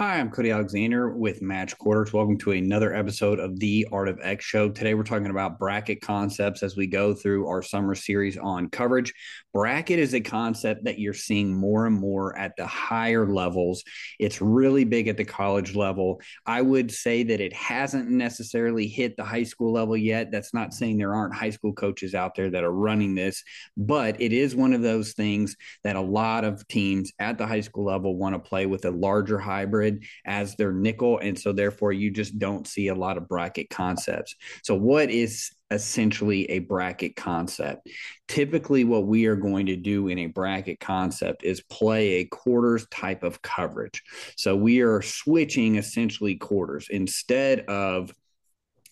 Hi, I'm Cody Alexander with Match Quarters. Welcome to another episode of the Art of X Show. Today, we're talking about bracket concepts as we go through our summer series on coverage. Bracket is a concept that you're seeing more and more at the higher levels. It's really big at the college level. I would say that it hasn't necessarily hit the high school level yet. That's not saying there aren't high school coaches out there that are running this, but it is one of those things that a lot of teams at the high school level want to play with a larger hybrid as their nickel. And so therefore you just don't see a lot of bracket concepts. So what is essentially a bracket concept. Typically, what we are going to do in a bracket concept is play a quarters type of coverage. So we are switching essentially quarters instead of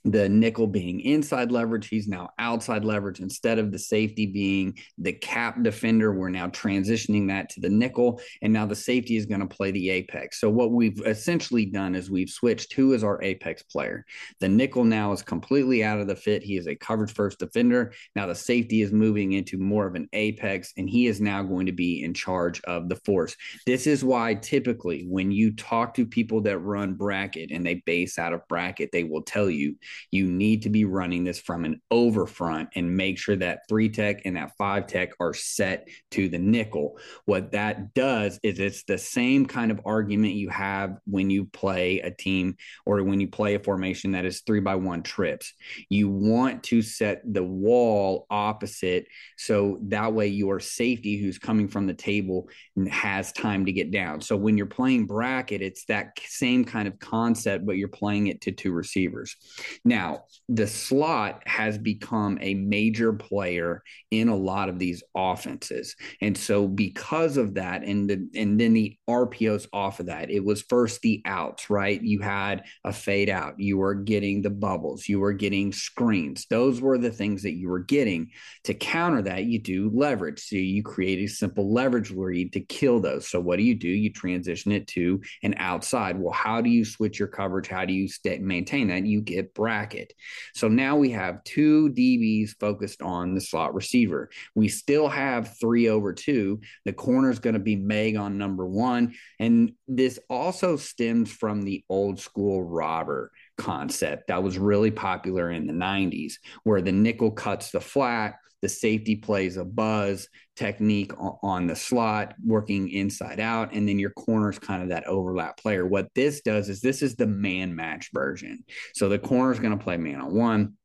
the nickel being inside leverage, he's now outside leverage. Instead of the safety being the cap defender, we're now transitioning that to the nickel. And now the safety is going to play the apex. So, what we've essentially done is we've switched who is our apex player. The nickel now is completely out of the fit. He is a coverage first defender. Now the safety is moving into more of an apex, and he is now going to be in charge of the force. This is why typically when you talk to people that run bracket and they base out of bracket, they will tell you you need to be running this from an over front and make sure that three tech and that five tech are set to the nickel. What that does is it's the same kind of argument you have when you play a team or when you play a formation that is three by one trips. You want to set the wall opposite so that way your safety who's coming from the table has time to get down. So when you're playing bracket, it's that same kind of concept, but you're playing it to two receivers. Now, the slot has become a major player in a lot of these offenses. And so because of that and the and then the RPOs off of that, it was first the outs, right? You had a fade out, you were getting the bubbles, you were getting screens. Those were the things that you were getting. To counter that, you do leverage. So you create a simple leverage read to kill those. So what do you do? You transition it to an outside. Well, how do you switch your coverage? How do you stay, maintain that? You get bracket. So now we have two DBs focused on the slot receiver. We still have three over two. The corner is going to be Meg on number one. And this also stems from the old school robber concept that was really popular in the 90s, where the nickel cuts the flat, the safety plays a buzz technique on the slot, working inside out, and then your corner is kind of that overlap player. What this does is this is the man match version. So the corner is going to play man on one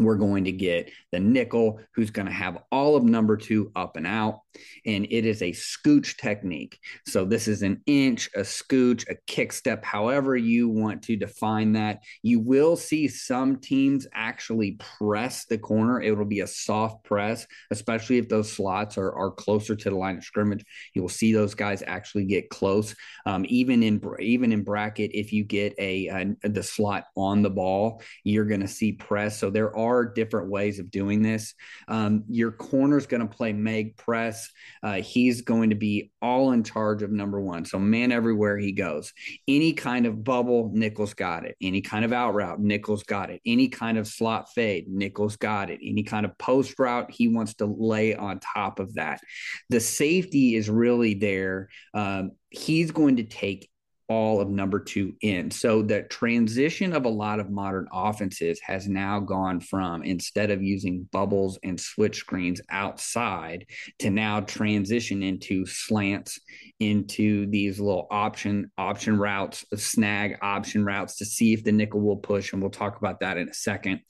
we're going to get the nickel who's going to have all of number two up and out and it is a scooch technique. So this is an inch a scooch a kick step however you want to define that. You will see some teams actually press the corner. It will be a soft press especially if those slots are, are closer to the line of scrimmage. You will see those guys actually get close. Um, even in even in bracket if you get a, a the slot on the ball you're going to see press. So there are different ways of doing this. Um, your corner's going to play Meg press. Uh, he's going to be all in charge of number one. So man everywhere he goes. Any kind of bubble, nickel's got it. Any kind of out route, nickel's got it. Any kind of slot fade, nickel's got it. Any kind of post route, he wants to lay on top of that. The safety is really there. Um, he's going to take all of number two in. So the transition of a lot of modern offenses has now gone from instead of using bubbles and switch screens outside to now transition into slants into these little option option routes, snag option routes to see if the nickel will push, and we'll talk about that in a second,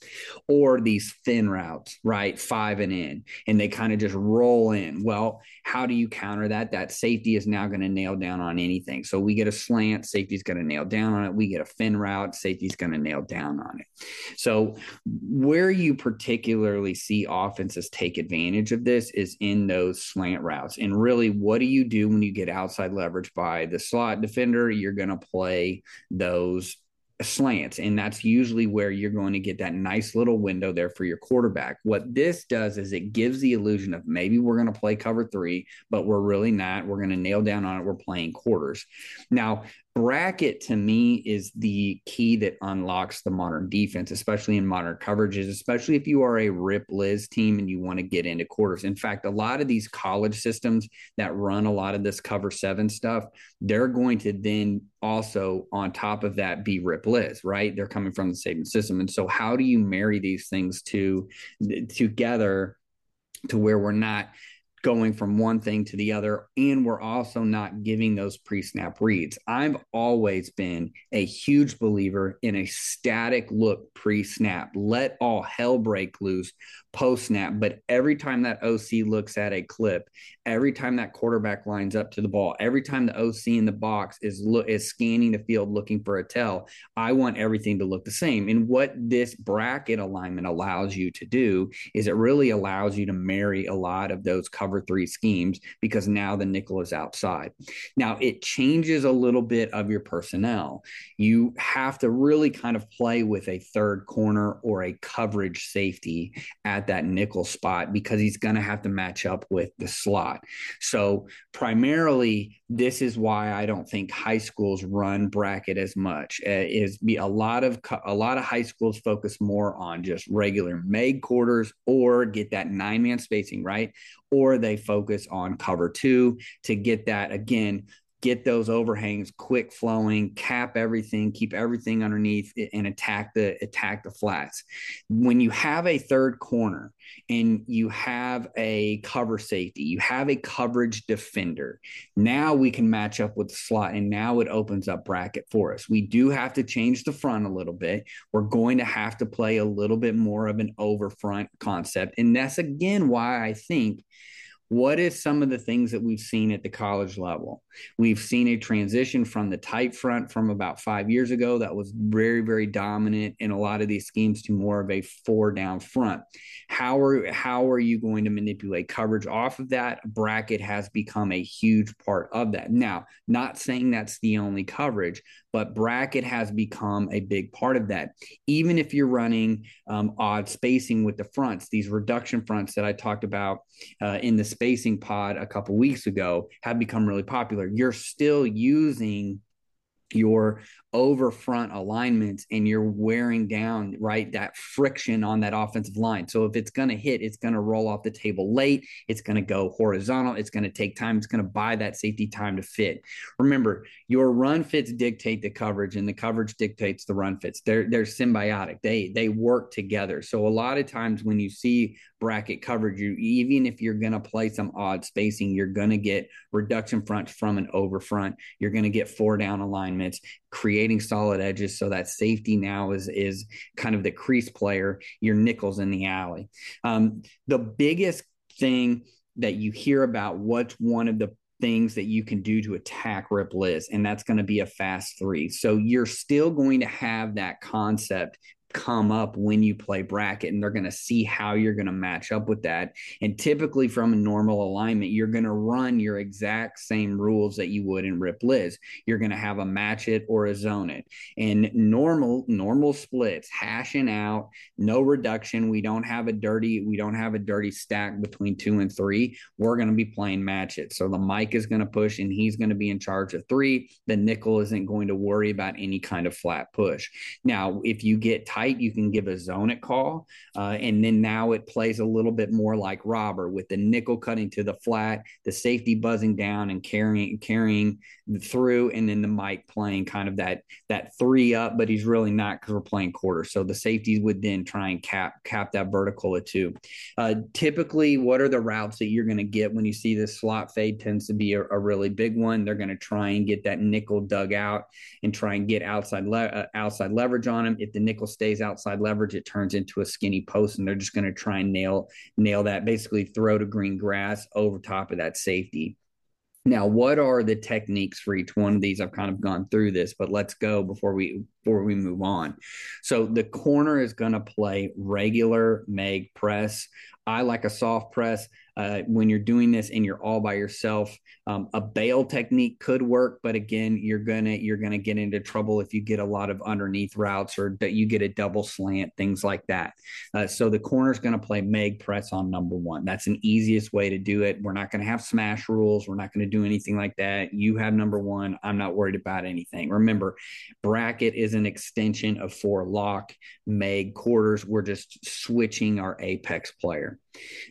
or these fin routes, right, five and in, and they kind of just roll in. Well, how do you counter that? That safety is now going to nail down on anything. So we get a slant, safety's going to nail down on it. We get a fin route, safety's going to nail down on it. So where you particularly see offenses take advantage of this is in those slant routes. And really, what do you do when you get outside leverage by the slot defender, you're going to play those slants. And that's usually where you're going to get that nice little window there for your quarterback. What this does is it gives the illusion of maybe we're going to play cover three, but we're really not. We're going to nail down on it. We're playing quarters. Now, bracket to me is the key that unlocks the modern defense, especially in modern coverages, especially if you are a Rip Liz team and you want to get into quarters. In fact, a lot of these college systems that run a lot of this cover seven stuff, they're going to then also on top of that be Rip Liz, right? They're coming from the same system. And so how do you marry these things to together to where we're not going from one thing to the other. And we're also not giving those pre snap reads. I've always been a huge believer in a static look pre snap. Let all hell break loose post snap. But every time that OC looks at a clip, every time that quarterback lines up to the ball, every time the OC in the box is look is scanning the field looking for a tell, I want everything to look the same. And what this bracket alignment allows you to do is it really allows you to marry a lot of those cover three schemes because now the nickel is outside. Now it changes a little bit of your personnel. You have to really kind of play with a third corner or a coverage safety at at that nickel spot because he's going to have to match up with the slot. So, primarily, this is why I don't think high schools run bracket as much. Uh, is be a lot of a lot of high schools focus more on just regular meg quarters or get that nine man spacing right, or they focus on cover two to get that again get those overhangs quick flowing, cap everything, keep everything underneath and attack the attack the flats. When you have a third corner and you have a cover safety, you have a coverage defender. Now we can match up with the slot and now it opens up bracket for us. We do have to change the front a little bit. We're going to have to play a little bit more of an over front concept. And that's again why I think what is some of the things that we've seen at the college level we've seen a transition from the tight front from about five years ago that was very very dominant in a lot of these schemes to more of a four down front? How are how are you going to manipulate coverage off of that? Bracket has become a huge part of that. Now not saying that's the only coverage but bracket has become a big part of that. Even if you're running um, odd spacing with the fronts, these reduction fronts that I talked about uh, in the spacing pod a couple weeks ago have become really popular. You're still using your over front alignments and you're wearing down right that friction on that offensive line. So if it's going to hit it's going to roll off the table late. It's going to go horizontal. It's going to take time. It's going to buy that safety time to fit. Remember your run fits dictate the coverage and the coverage dictates the run fits. They're they're symbiotic. They they work together. So a lot of times when you see bracket coverage you even if you're going to play some odd spacing you're going to get reduction front from an over front. You're going to get four down alignments creating solid edges so that safety now is is kind of the crease player your nickels in the alley um, the biggest thing that you hear about what's one of the things that you can do to attack Rip Liz, and that's going to be a fast three. So you're still going to have that concept come up when you play bracket and they're going to see how you're going to match up with that. And typically from a normal alignment you're going to run your exact same rules that you would in rip liz. You're going to have a match it or a zone it. And normal normal splits hashing out no reduction. We don't have a dirty we don't have a dirty stack between two and three. We're going to be playing match it. So the mic is going to push and he's going to be in charge of three. The nickel isn't going to worry about any kind of flat push. Now if you get tight tight, you can give a zone it call. Uh, and then now it plays a little bit more like robber with the nickel cutting to the flat, the safety buzzing down and carrying carrying through, and then the Mike playing kind of that that three up, but he's really not because we're playing quarter. So the safeties would then try and cap cap that vertical at two. Uh, typically, what are the routes that you're going to get when you see this slot fade tends to be a, a really big one. They're going to try and get that nickel dug out and try and get outside le- uh, outside leverage on him. If the nickel stays stays outside leverage, it turns into a skinny post, and they're just going to try and nail nail that. Basically, throw to green grass over top of that safety. Now, what are the techniques for each one of these? I've kind of gone through this, but let's go before we before we move on. So the corner is going to play regular meg press I like a soft press uh, when you're doing this and you're all by yourself. Um, a bail technique could work, but again, you're gonna you're gonna get into trouble if you get a lot of underneath routes or that you get a double slant, things like that. Uh, so the corner's gonna play Meg press on number one. That's an easiest way to do it. We're not gonna have smash rules. We're not gonna do anything like that. You have number one. I'm not worried about anything. Remember, bracket is an extension of four lock, Meg quarters. We're just switching our apex player.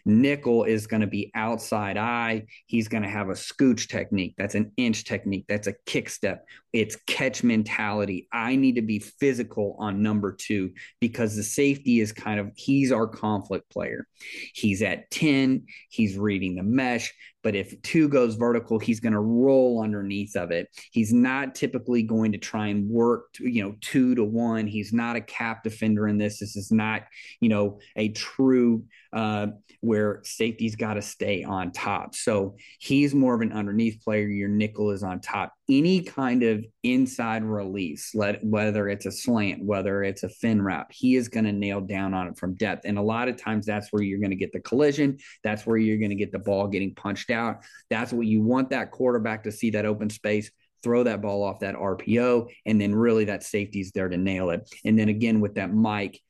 Nickel is going to be outside eye. He's going to have a scooch technique. That's an inch technique. That's a kick step. It's catch mentality. I need to be physical on number two because the safety is kind of, he's our conflict player. He's at 10. He's reading the mesh. But if two goes vertical, he's going to roll underneath of it. He's not typically going to try and work, to, you know, two to one. He's not a cap defender in this. This is not, you know, a true uh, where safety's got to stay on top. So he's more of an underneath player. Your nickel is on top. Any kind of inside release, let, whether it's a slant, whether it's a fin route, he is going to nail down on it from depth. And a lot of times that's where you're going to get the collision. That's where you're going to get the ball getting punched out. That's what you want that quarterback to see that open space throw that ball off that RPO, and then really that safety's there to nail it. And then again with that Mike,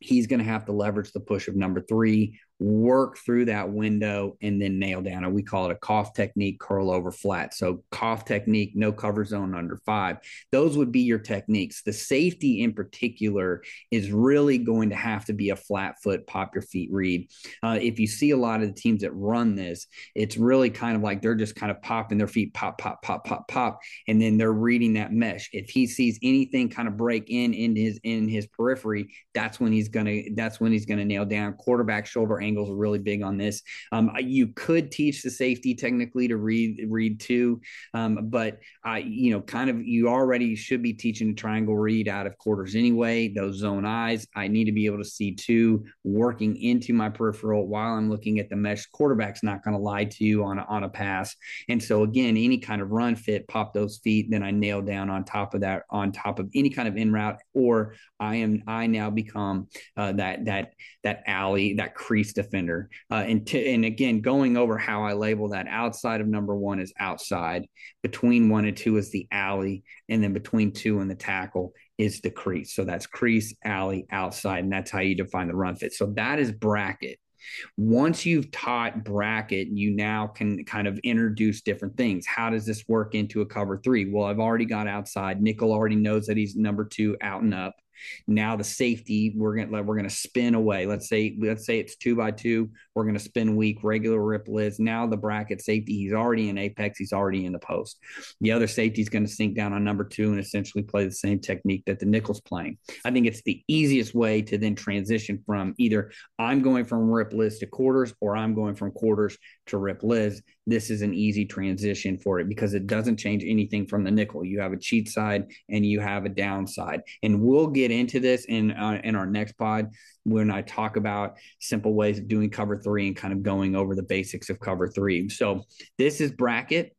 he's going to have to leverage the push of number three work through that window and then nail down. And we call it a cough technique, curl over flat. So cough technique, no cover zone under five. Those would be your techniques. The safety in particular is really going to have to be a flat foot, pop your feet read. Uh, if you see a lot of the teams that run this, it's really kind of like they're just kind of popping their feet, pop, pop, pop, pop, pop, and then they're reading that mesh. If he sees anything kind of break in in his in his periphery, that's when he's gonna that's when he's gonna nail down quarterback shoulder angles are really big on this. Um, you could teach the safety technically to read read too, um, but I you know kind of you already should be teaching a triangle read out of quarters anyway. Those zone eyes, I need to be able to see two working into my peripheral while I'm looking at the mesh. Quarterback's not going to lie to you on a, on a pass, and so again, any kind of run fit, pop those feet, then I nail down on top of that on top of any kind of in route, or I am I now become uh, that that that alley that crease defender. Uh, and, t- and again, going over how I label that outside of number one is outside, between one and two is the alley, and then between two and the tackle is the crease. So that's crease, alley, outside, and that's how you define the run fit. So that is bracket. Once you've taught bracket, you now can kind of introduce different things. How does this work into a cover three? Well, I've already got outside. Nickel already knows that he's number two out and up. Now the safety we're gonna we're gonna spin away. Let's say let's say it's two by two. We're gonna spin weak. Regular rip is now the bracket safety. He's already in apex. He's already in the post. The other safety is to sink down on number two and essentially play the same technique that the nickel's playing. I think it's the easiest way to then transition from either I'm going from rip Liz to quarters or I'm going from quarters to rip Liz. This is an easy transition for it because it doesn't change anything from the nickel. You have a cheat side and you have a downside, and we'll get into this in uh, in our next pod when I talk about simple ways of doing cover three and kind of going over the basics of cover three. So this is bracket.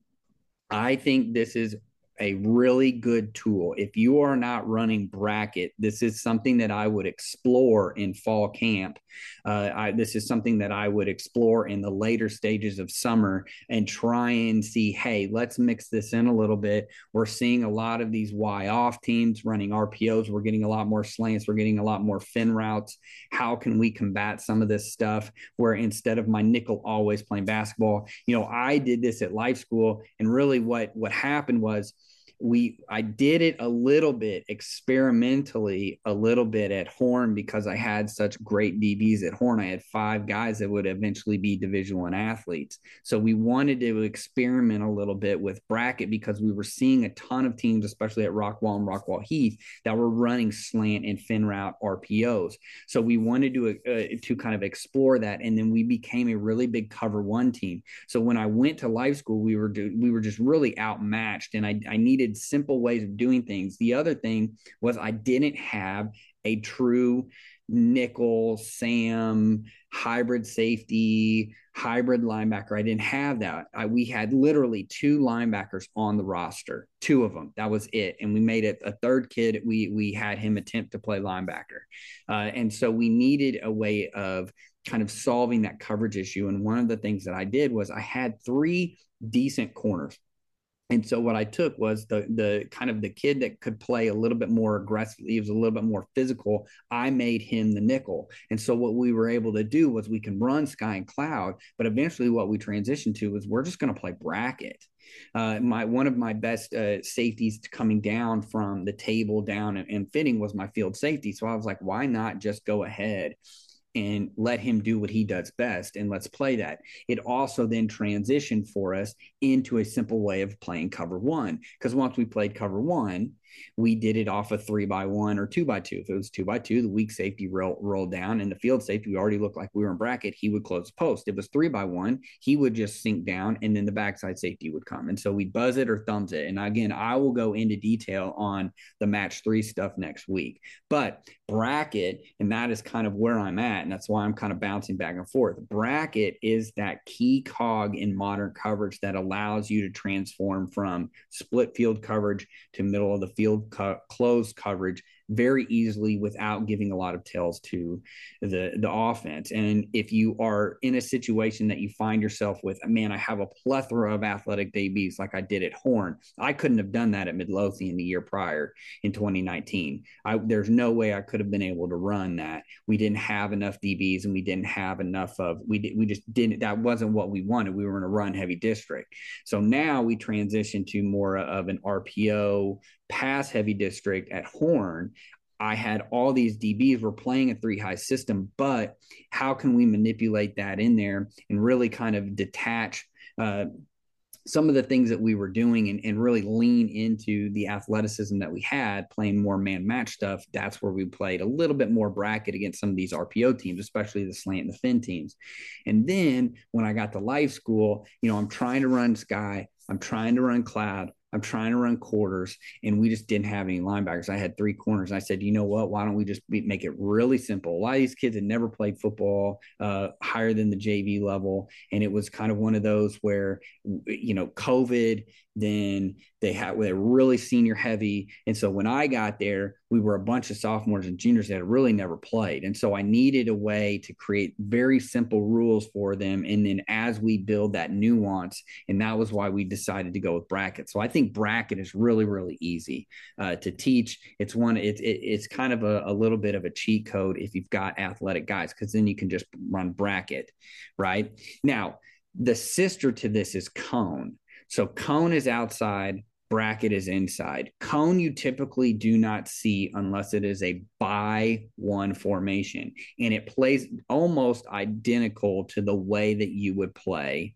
I think this is a really good tool. If you are not running bracket, this is something that I would explore in fall camp. Uh, I, this is something that I would explore in the later stages of summer and try and see, hey, let's mix this in a little bit. We're seeing a lot of these Y off teams running RPOs. We're getting a lot more slants. We're getting a lot more fin routes. How can we combat some of this stuff where instead of my nickel always playing basketball, you know, I did this at life school and really what what happened was we I did it a little bit experimentally a little bit at Horn because I had such great DBs at Horn. I had five guys that would eventually be Division One athletes. So we wanted to experiment a little bit with bracket because we were seeing a ton of teams, especially at Rockwall and Rockwall Heath, that were running slant and fin route RPOs. So we wanted to uh, to kind of explore that, and then we became a really big cover one team. So when I went to life school, we were do, we were just really outmatched, and I I needed needed simple ways of doing things. The other thing was I didn't have a true nickel, Sam, hybrid safety, hybrid linebacker. I didn't have that. I, we had literally two linebackers on the roster, two of them. That was it. And we made it a third kid. We we had him attempt to play linebacker, uh, and so we needed a way of kind of solving that coverage issue. And one of the things that I did was I had three decent corners. And so what I took was the the kind of the kid that could play a little bit more aggressively, he was a little bit more physical. I made him the nickel. And so what we were able to do was we can run Sky and Cloud, but eventually what we transitioned to was we're just going to play bracket. Uh, my one of my best uh, safeties coming down from the table down and, and fitting was my field safety. So I was like, why not just go ahead and let him do what he does best and let's play that. It also then transitioned for us into a simple way of playing cover one. Because once we played cover one, we did it off a three by one or two by two. If it was two by two, the weak safety roll, rolled down and the field safety, we already looked like we were in bracket. He would close post. If it was three by one, he would just sink down and then the backside safety would come. And so we buzz it or thumbs it. And again, I will go into detail on the match three stuff next week. But bracket, and that is kind of where I'm at. And that's why I'm kind of bouncing back and forth. Bracket is that key cog in modern coverage that allows you to transform from split field coverage to middle of the field field co- closed coverage very easily without giving a lot of tails to the the offense. And if you are in a situation that you find yourself with, man, I have a plethora of athletic DBs like I did at Horn. I couldn't have done that at Midlothian the year prior in 2019. I, there's no way I could have been able to run that. We didn't have enough DBs and we didn't have enough of we did, we just didn't that wasn't what we wanted. We were in a run heavy district. So now we transition to more of an RPO pass heavy district at Horn I had all these DBs. We're playing a three high system, but how can we manipulate that in there and really kind of detach uh, some of the things that we were doing and, and really lean into the athleticism that we had playing more man match stuff? That's where we played a little bit more bracket against some of these RPO teams, especially the slant and the fin teams. And then when I got to life school, you know, I'm trying to run Sky, I'm trying to run Cloud, I'm trying to run quarters, and we just didn't have any linebackers. I had three corners. I said, you know what? Why don't we just be, make it really simple? A lot of these kids had never played football uh, higher than the JV level, and it was kind of one of those where, you know, COVID then they had they're really senior heavy. And so when I got there, we were a bunch of sophomores and juniors that had really never played. And so I needed a way to create very simple rules for them. And then as we build that nuance, and that was why we decided to go with brackets. So I think bracket is really, really easy uh, to teach. It's one, it's, it, it's kind of a, a little bit of a cheat code if you've got athletic guys, because then you can just run bracket, right? Now, the sister to this is cone. So cone is outside, bracket is inside. Cone you typically do not see unless it is a by one formation, and it plays almost identical to the way that you would play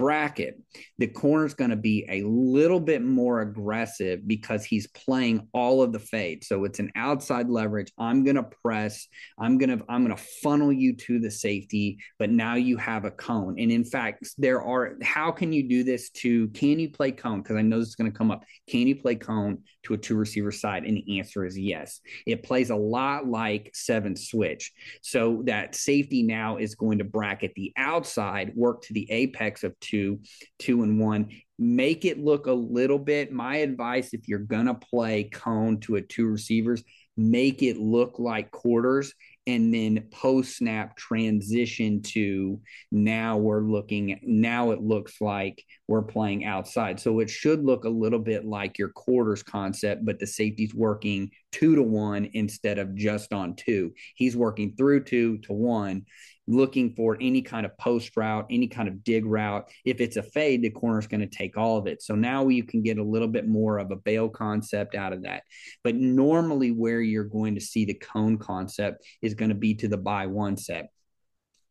bracket, the corner is going to be a little bit more aggressive because he's playing all of the fade. So it's an outside leverage. I'm going to press. I'm going to I'm going to funnel you to the safety, but now you have a cone. And in fact, there are how can you do this to can you play cone because I know this is going to come up. Can you play cone to a two receiver side? And the answer is yes. It plays a lot like seven switch. So that safety now is going to bracket the outside, work to the apex of two, two two and one. Make it look a little bit. My advice if you're going to play cone to a two receivers, make it look like quarters and then post snap transition to now we're looking now it looks like we're playing outside so it should look a little bit like your quarters concept but the safety's working two to one instead of just on two he's working through two to one looking for any kind of post route, any kind of dig route. If it's a fade, the corner is going to take all of it. So now you can get a little bit more of a bail concept out of that. But normally, where you're going to see the cone concept is going to be to the by one set.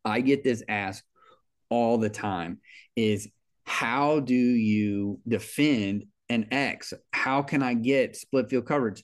I get this asked all the time is how do you defend an X? How can I get split field coverage?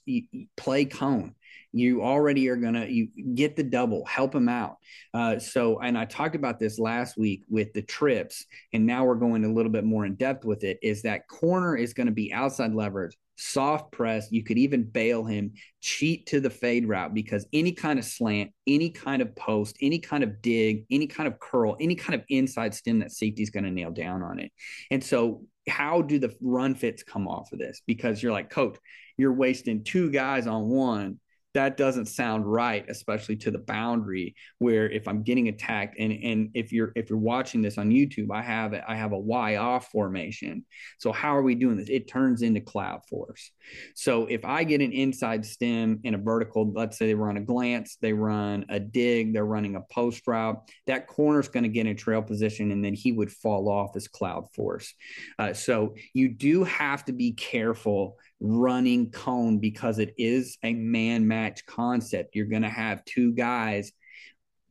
play cone you already are gonna you get the double help them out uh, so and i talked about this last week with the trips and now we're going a little bit more in depth with it is that corner is going to be outside leverage soft press you could even bail him cheat to the fade route because any kind of slant any kind of post any kind of dig any kind of curl any kind of inside stem that safety is going to nail down on it and so how do the run fits come off of this? Because you're like coach you're wasting two guys on one that doesn't sound right, especially to the boundary where if I'm getting attacked and and if you're if you're watching this on YouTube, I have I have a Y off formation. So how are we doing this? It turns into cloud force. So if I get an inside stem in a vertical, let's say they run a glance, they run a dig, they're running a post route, that corner's going to get in trail position and then he would fall off as cloud force. Uh, so you do have to be careful running cone because it is a man match concept. You're going to have two guys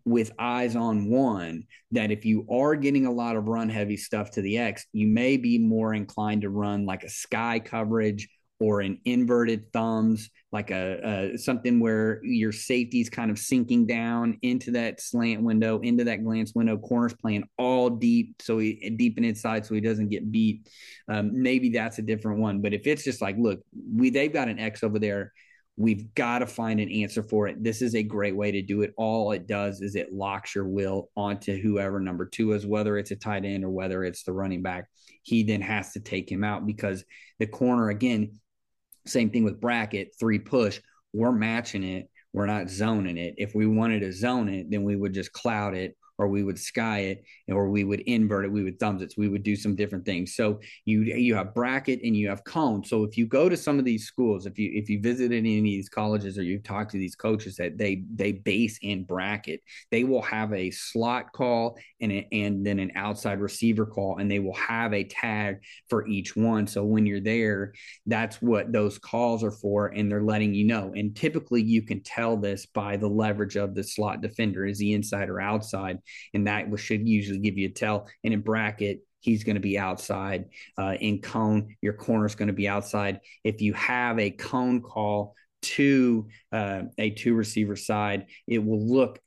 with eyes on one that if you are getting a lot of run heavy stuff to the X, you may be more inclined to run like a sky coverage or an inverted thumbs, like a, a something where your safety is kind of sinking down into that slant window, into that glance window, corners playing all deep, so he deep and inside, so he doesn't get beat. Um, maybe that's a different one. But if it's just like, look, we they've got an X over there. We've got to find an answer for it. This is a great way to do it. All it does is it locks your will onto whoever number two is, whether it's a tight end or whether it's the running back. He then has to take him out because the corner, again, same thing with bracket, three push. We're matching it. We're not zoning it. If we wanted to zone it, then we would just cloud it or we would sky it or we would invert it we would thumbs it. We would do some different things. So you you have bracket and you have cone. So if you go to some of these schools if you if you visit any of these colleges or you talk to these coaches that they they base in bracket they will have a slot call and a, and then an outside receiver call and they will have a tag for each one. So when you're there that's what those calls are for and they're letting you know. And typically you can tell this by the leverage of the slot defender. Is he inside or outside and that should usually give you a tell. And in bracket, he's going to be outside. Uh, in cone, your corner is going to be outside. If you have a cone call to uh, a two receiver side, it will look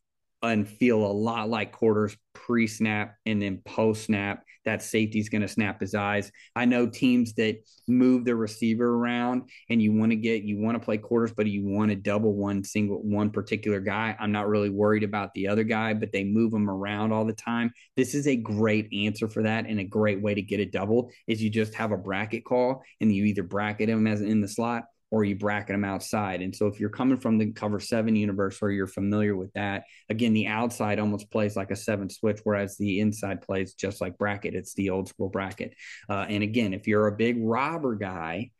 and feel a lot like quarters pre snap and then post snap that safety is going to snap his eyes. I know teams that move the receiver around and you want to get, you want to play quarters, but you want to double one single, one particular guy. I'm not really worried about the other guy, but they move them around all the time. This is a great answer for that. And a great way to get a double is you just have a bracket call and you either bracket him as in the slot or you bracket them outside. And so if you're coming from the cover seven universe or you're familiar with that, again, the outside almost plays like a seven switch, whereas the inside plays just like bracket. It's the old school bracket. Uh, and again, if you're a big robber guy,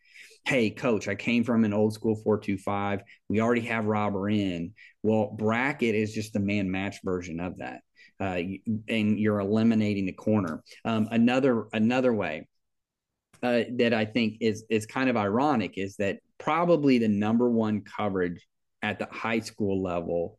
hey, coach, I came from an old school 425. We already have robber in. Well, bracket is just the man match version of that. Uh, and you're eliminating the corner. Um, another another way uh, that I think is is kind of ironic is that probably the number one coverage at the high school level,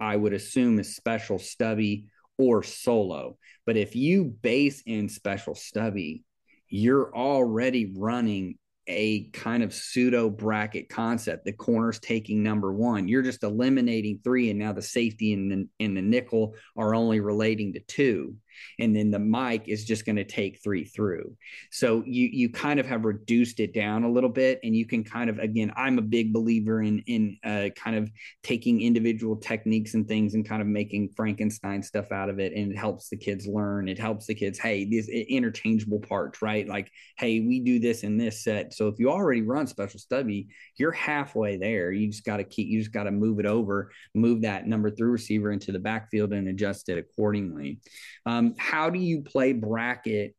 I would assume is special stubby or solo. But if you base in special stubby, you're already running a kind of pseudo bracket concept. The corner's taking number one. You're just eliminating three, and now the safety and the, and the nickel are only relating to two and then the mic is just going to take three through. So you you kind of have reduced it down a little bit, and you can kind of again, I'm a big believer in in uh, kind of taking individual techniques and things and kind of making Frankenstein stuff out of it, and it helps the kids learn. It helps the kids, hey, these interchangeable parts, right? Like, hey, we do this in this set. So if you already run special stubby, you're halfway there. You just got to keep, you just got to move it over, move that number three receiver into the backfield and adjust it accordingly. Um, how do you play bracket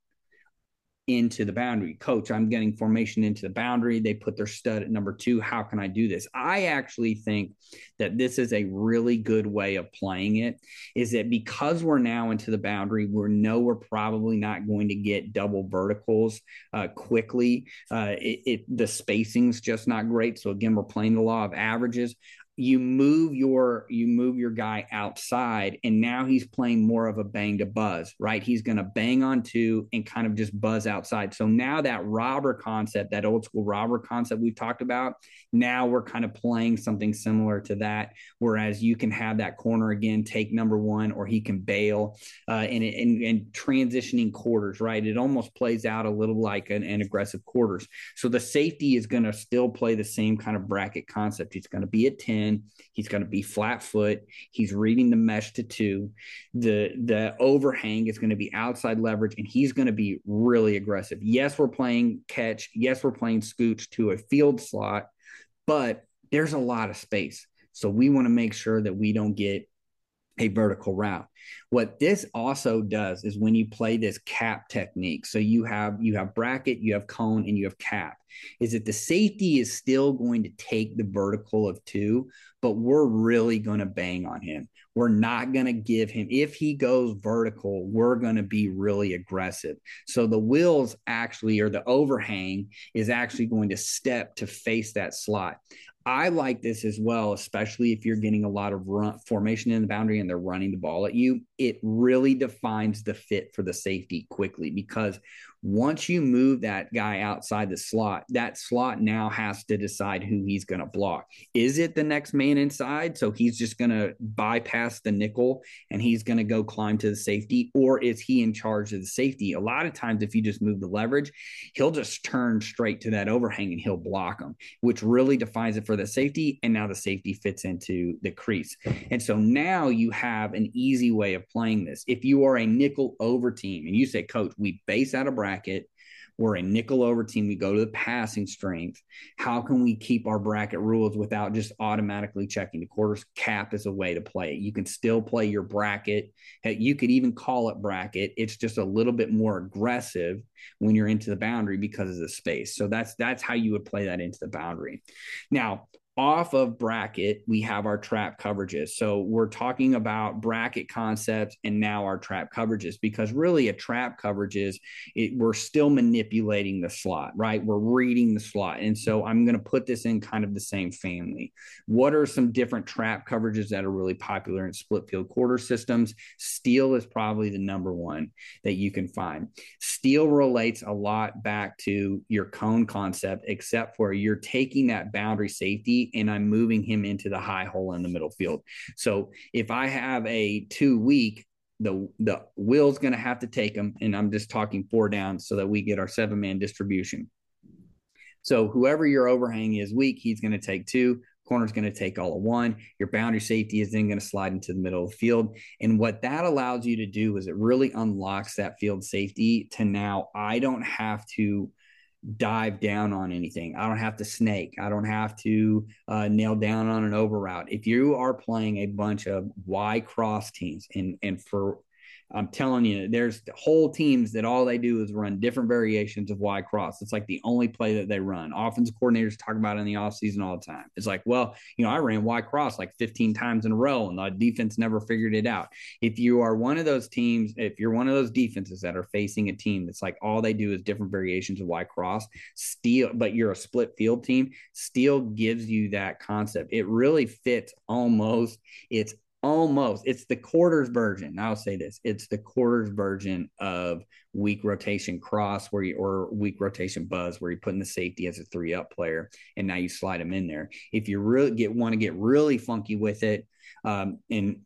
into the boundary? Coach, I'm getting formation into the boundary. They put their stud at number two. How can I do this? I actually think that this is a really good way of playing it. Is that because we're now into the boundary, we know we're probably not going to get double verticals uh, quickly. Uh, it, it the spacing's just not great. So again, we're playing the law of averages you move your you move your guy outside and now he's playing more of a bang to buzz right? He's going to bang on two and kind of just buzz outside. So now that robber concept that old school robber concept we've talked about now we're kind of playing something similar to that whereas you can have that corner again take number one or he can bail uh, and, and, and transitioning quarters right it almost plays out a little like an, an aggressive quarters so the safety is going to still play the same kind of bracket concept He's going to be at 10. He's going to be flat foot. He's reading the mesh to two. The the overhang is going to be outside leverage, and he's going to be really aggressive. Yes, we're playing catch. Yes, we're playing scooch to a field slot, but there's a lot of space. So we want to make sure that we don't get a vertical route. What this also does is when you play this cap technique, so you have you have bracket, you have cone, and you have cap, is that the safety is still going to take the vertical of two, but we're really going to bang on him. We're not going to give him if he goes vertical, we're going to be really aggressive. So the wheels actually or the overhang is actually going to step to face that slot. I like this as well, especially if you're getting a lot of run formation in the boundary and they're running the ball at you. It really defines the fit for the safety quickly because once you move that guy outside the slot, that slot now has to decide who he's going to block. Is it the next man inside? So he's just going to bypass the nickel and he's going to go climb to the safety, or is he in charge of the safety? A lot of times, if you just move the leverage, he'll just turn straight to that overhang and he'll block him, which really defines it for the safety. And now the safety fits into the crease. And so now you have an easy way of playing this. If you are a nickel over team and you say, Coach, we base out a bracket. We're a nickel over team. We go to the passing strength. How can we keep our bracket rules without just automatically checking the quarters? Cap is a way to play it. You can still play your bracket. You could even call it bracket. It's just a little bit more aggressive when you're into the boundary because of the space. So that's that's how you would play that into the boundary. Now, off of bracket, we have our trap coverages. So we're talking about bracket concepts and now our trap coverages because really a trap coverages, it, we're still manipulating the slot, right? We're reading the slot. And so I'm going to put this in kind of the same family. What are some different trap coverages that are really popular in split field quarter systems? Steel is probably the number one that you can find. Steel relates a lot back to your cone concept, except for you're taking that boundary safety and I'm moving him into the high hole in the middle field. So if I have a two week, the the will's going to have to take him, and I'm just talking four down so that we get our seven man distribution. So whoever your overhang is weak, he's going to take two. Corner's going to take all of one. Your boundary safety is then going to slide into the middle of the field. And what that allows you to do is it really unlocks that field safety to now I don't have to dive down on anything. I don't have to snake. I don't have to uh, nail down on an over route. If you are playing a bunch of Y cross teams, and and for I'm telling you, there's whole teams that all they do is run different variations of Y cross. It's like the only play that they run. Offensive coordinators talk about it in the offseason all the time. It's like, well, you know, I ran Y cross like 15 times in a row and the defense never figured it out. If you are one of those teams, if you're one of those defenses that are facing a team that's like all they do is different variations of Y cross, steal, but you're a split field team, steal gives you that concept. It really fits almost. It's almost it's the quarters version. I'll say this it's the quarters version of weak rotation cross where you or weak rotation buzz where you put in the safety as a three up player and now you slide them in there. If you really get want to get really funky with it um, and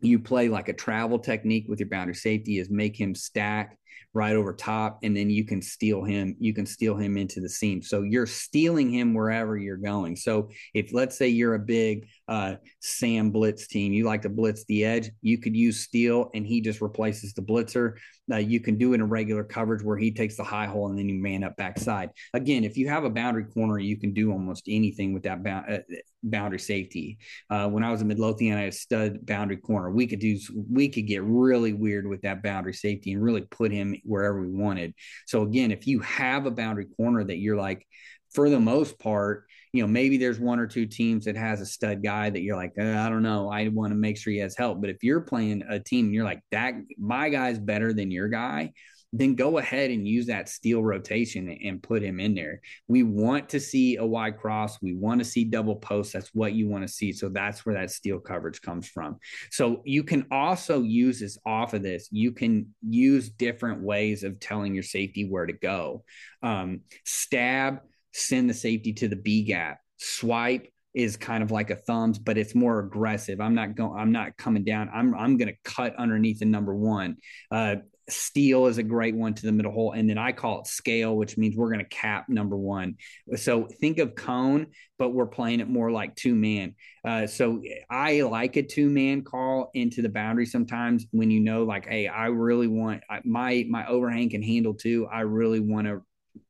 you play like a travel technique with your boundary safety is make him stack right over top and then you can steal him you can steal him into the seam so you're stealing him wherever you're going. So if let's say you're a big uh, sam blitz team you like to blitz the edge you could use steal and he just replaces the blitzer uh, you can do in regular coverage where he takes the high hole and then you man up backside. Again if you have a boundary corner you can do almost anything with that uh, boundary safety. Uh, when i was in midlothian i had a stud boundary corner. We could do we could get really weird with that boundary safety and really put him wherever we wanted. So again, if you have a boundary corner that you're like, for the most part, you know, maybe there's one or two teams that has a stud guy that you're like, uh, I don't know, I want to make sure he has help. But if you're playing a team and you're like, that my guy's better than your guy, then go ahead and use that steel rotation and put him in there. We want to see a Y cross. We want to see double post. That's what you want to see. So that's where that steel coverage comes from. So you can also use this off of this. You can use different ways of telling your safety where to go. Um, stab, send the safety to the B gap. Swipe, is kind of like a thumbs, but it's more aggressive. I'm not going. I'm not coming down. I'm I'm going to cut underneath the number one. Uh, Steal is a great one to the middle hole. And then I call it scale, which means we're going to cap number one. So think of cone, but we're playing it more like two man. Uh, so I like a two man call into the boundary sometimes when you know, like, hey, I really want my my overhang can handle two. I really want to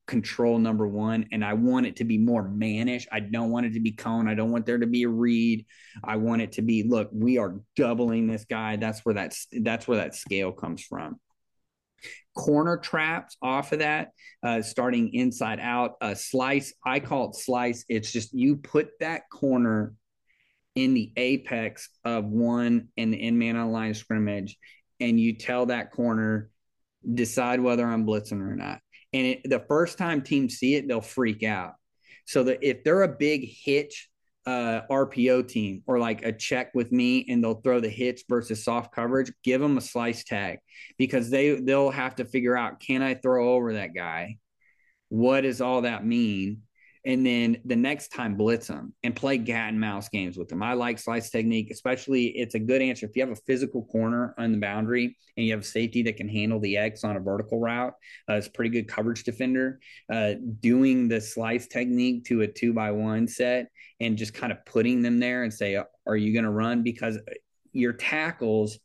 control number one, and I want it to be more mannish. I don't want it to be cone. I don't want there to be a read. I want it to be look. We are doubling this guy. That's where that's that's where that scale comes from. Corner traps off of that, uh, starting inside out. A slice. I call it slice. It's just you put that corner in the apex of one in the in man on line scrimmage, and you tell that corner decide whether I'm blitzing or not. And it, the first time teams see it, they'll freak out. So that if they're a big hitch uh, RPO team or like a check with me and they'll throw the hitch versus soft coverage, give them a slice tag because they they'll have to figure out can I throw over that guy? What does all that mean? And then the next time blitz them and play cat and mouse games with them. I like slice technique, especially it's a good answer if you have a physical corner on the boundary and you have safety that can handle the X on a vertical route. Uh, it's pretty good coverage defender. Uh, doing the slice technique to a two by one set and just kind of putting them there and say, "Are you going to run?" Because your tackles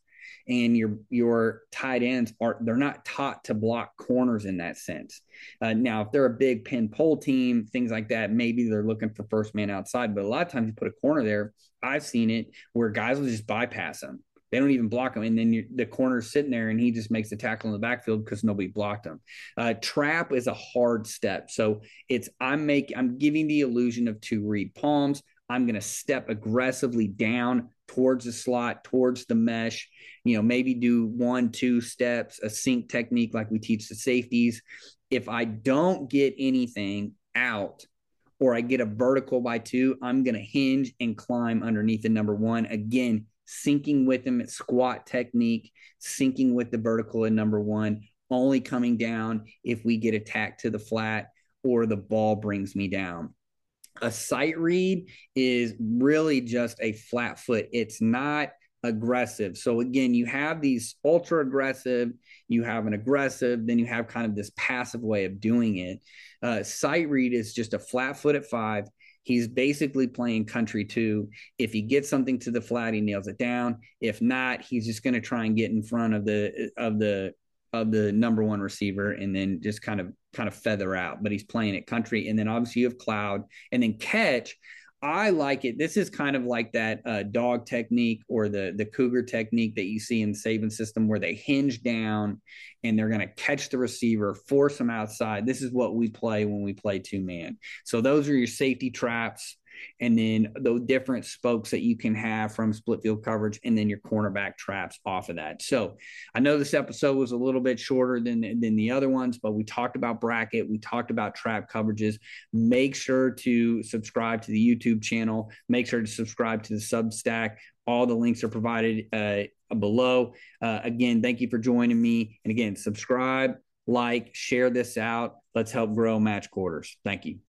and your your tight ends are they're not taught to block corners in that sense. Uh, now, if they're a big pin pull team, things like that, maybe they're looking for first man outside. But a lot of times you put a corner there. I've seen it where guys will just bypass them. They don't even block him, and then the corner's sitting there, and he just makes the tackle in the backfield because nobody blocked him. Uh, trap is a hard step, so it's I'm making I'm giving the illusion of two read palms. I'm going to step aggressively down towards the slot, towards the mesh, you know, maybe do one, two steps, a sink technique like we teach the safeties. If I don't get anything out or I get a vertical by two, I'm going to hinge and climb underneath the number one. Again, sinking with them at squat technique, sinking with the vertical in number one, only coming down if we get attacked to the flat or the ball brings me down a sight read is really just a flat foot. It's not aggressive. So again, you have these ultra aggressive, you have an aggressive, then you have kind of this passive way of doing it. Uh, sight read is just a flat foot at five. He's basically playing country two. If he gets something to the flat, he nails it down. If not, he's just going to try and get in front of the of the of the number one receiver and then just kind of kind of feather out. But he's playing it country, and then obviously you have cloud, and then catch. I like it. This is kind of like that uh, dog technique or the the cougar technique that you see in the Saban system, where they hinge down and they're going to catch the receiver, force them outside. This is what we play when we play two man. So those are your safety traps and then the different spokes that you can have from split field coverage, and then your cornerback traps off of that. So I know this episode was a little bit shorter than than the other ones, but we talked about bracket, we talked about trap coverages. Make sure to subscribe to the YouTube channel. Make sure to subscribe to the Substack. All the links are provided uh, below. Uh, again, thank you for joining me. And again, subscribe, like, share this out. Let's help grow match quarters. Thank you.